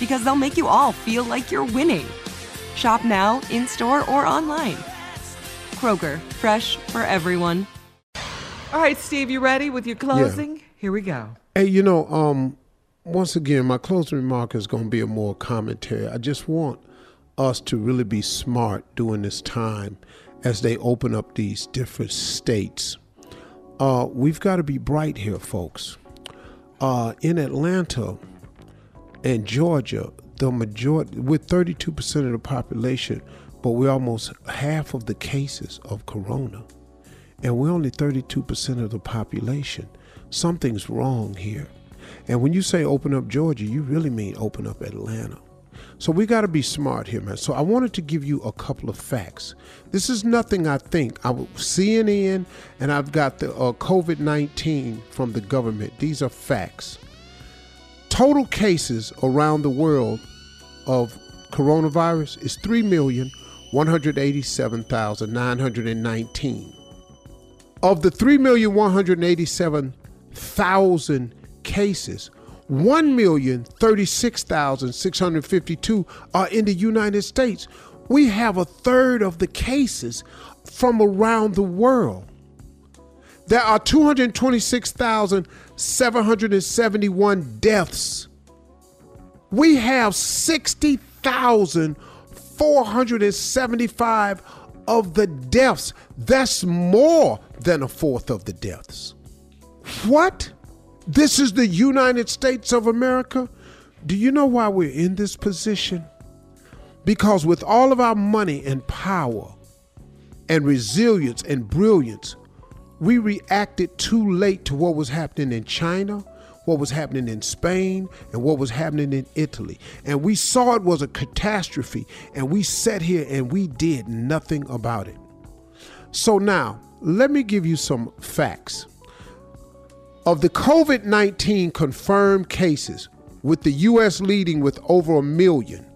because they'll make you all feel like you're winning. Shop now, in store, or online. Kroger, fresh for everyone. All right, Steve, you ready with your closing? Yeah. Here we go. Hey, you know, um, once again, my closing remark is going to be a more commentary. I just want us to really be smart during this time as they open up these different states. Uh, we've got to be bright here, folks. Uh, in Atlanta and Georgia, the majority, we're 32% of the population, but we're almost half of the cases of corona and we're only 32% of the population. Something's wrong here. And when you say open up Georgia, you really mean open up Atlanta. So we got to be smart here, man. So I wanted to give you a couple of facts. This is nothing I think. I CNN and I've got the uh, COVID 19 from the government. These are facts. Total cases around the world of coronavirus is 3,187,919. Of the 3,187,000 cases, 1,036,652 are in the United States. We have a third of the cases from around the world. There are 226,771 deaths. We have 60,475 of the deaths. That's more than a fourth of the deaths. What? This is the United States of America? Do you know why we're in this position? Because with all of our money and power and resilience and brilliance, we reacted too late to what was happening in China, what was happening in Spain, and what was happening in Italy. And we saw it was a catastrophe, and we sat here and we did nothing about it. So now, let me give you some facts. Of the COVID 19 confirmed cases, with the U.S. leading with over a million,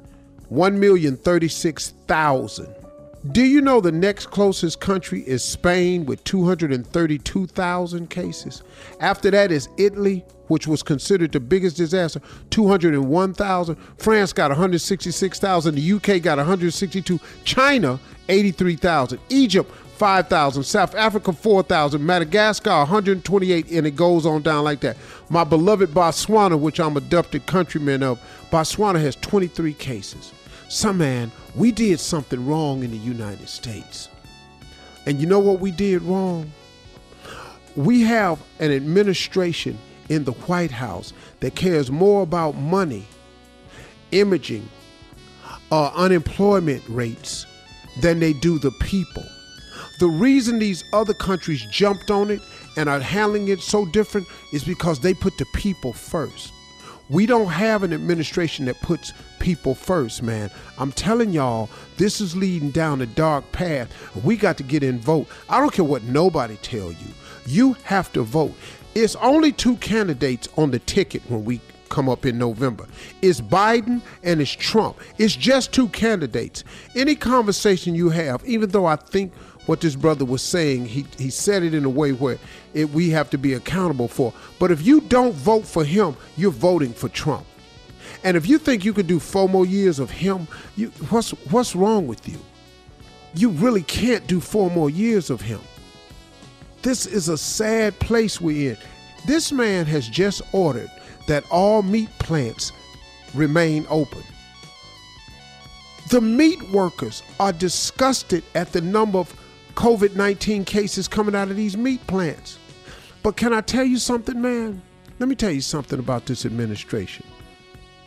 1,036,000. Do you know the next closest country is Spain with 232,000 cases? After that is Italy, which was considered the biggest disaster, 201,000. France got 166,000. The UK got 162. China, 83,000. Egypt, 5,000. South Africa, 4,000. Madagascar, 128, and it goes on down like that. My beloved Botswana, which I'm adopted countryman of, Botswana has 23 cases. Some man, we did something wrong in the United States. And you know what we did wrong? We have an administration in the White House that cares more about money, imaging, uh, unemployment rates than they do the people. The reason these other countries jumped on it and are handling it so different is because they put the people first. We don't have an administration that puts people first, man. I'm telling y'all, this is leading down a dark path. We got to get in vote. I don't care what nobody tell you. You have to vote. It's only two candidates on the ticket when we come up in November. It's Biden and it's Trump. It's just two candidates. Any conversation you have, even though I think what this brother was saying, he, he said it in a way where it, we have to be accountable for. But if you don't vote for him, you're voting for Trump. And if you think you could do four more years of him, you, what's what's wrong with you? You really can't do four more years of him. This is a sad place we're in. This man has just ordered that all meat plants remain open. The meat workers are disgusted at the number of COVID 19 cases coming out of these meat plants. But can I tell you something, man? Let me tell you something about this administration.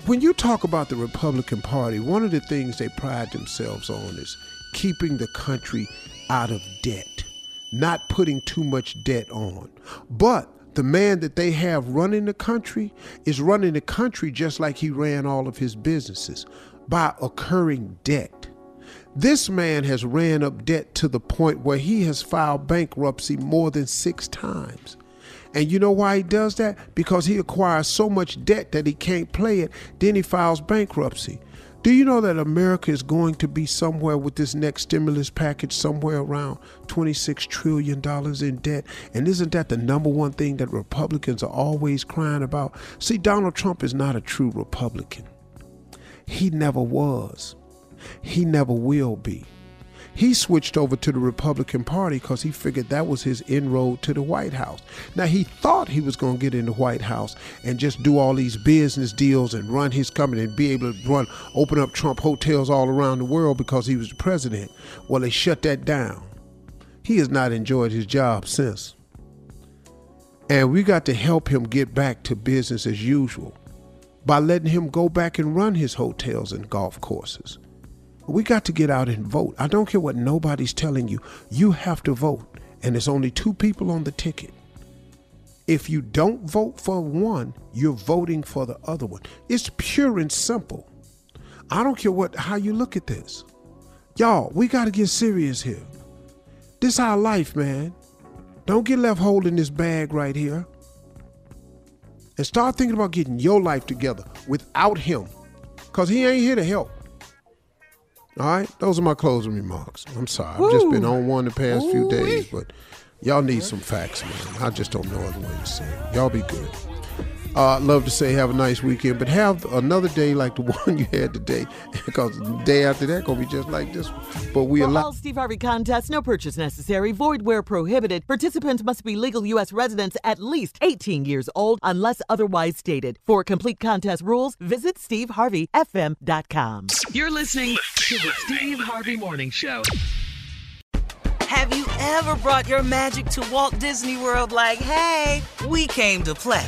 When you talk about the Republican Party, one of the things they pride themselves on is keeping the country out of debt, not putting too much debt on. But the man that they have running the country is running the country just like he ran all of his businesses by occurring debt. This man has ran up debt to the point where he has filed bankruptcy more than six times. And you know why he does that? Because he acquires so much debt that he can't play it, then he files bankruptcy. Do you know that America is going to be somewhere with this next stimulus package, somewhere around $26 trillion in debt? And isn't that the number one thing that Republicans are always crying about? See, Donald Trump is not a true Republican. He never was. He never will be. He switched over to the Republican Party because he figured that was his inroad to the White House. Now, he thought he was going to get in the White House and just do all these business deals and run his company and be able to run, open up Trump hotels all around the world because he was the president. Well, they shut that down. He has not enjoyed his job since. And we got to help him get back to business as usual by letting him go back and run his hotels and golf courses. We got to get out and vote. I don't care what nobody's telling you. You have to vote. And there's only two people on the ticket. If you don't vote for one, you're voting for the other one. It's pure and simple. I don't care what how you look at this. Y'all, we got to get serious here. This our life, man. Don't get left holding this bag right here. And start thinking about getting your life together without him. Cause he ain't here to help. All right, those are my closing remarks. I'm sorry, I've just been on one the past Ooh. few days, but y'all need some facts, man. I just don't know other way to say it. Y'all be good. Uh, love to say have a nice weekend, but have another day like the one you had today, because the day after that gonna be just like this one. But we allow all Steve Harvey contests, no purchase necessary, void where prohibited. Participants must be legal U.S. residents at least 18 years old, unless otherwise stated. For complete contest rules, visit steveharveyfm.com. You're listening to the Steve Harvey Morning Show. Have you ever brought your magic to Walt Disney World? Like, hey, we came to play.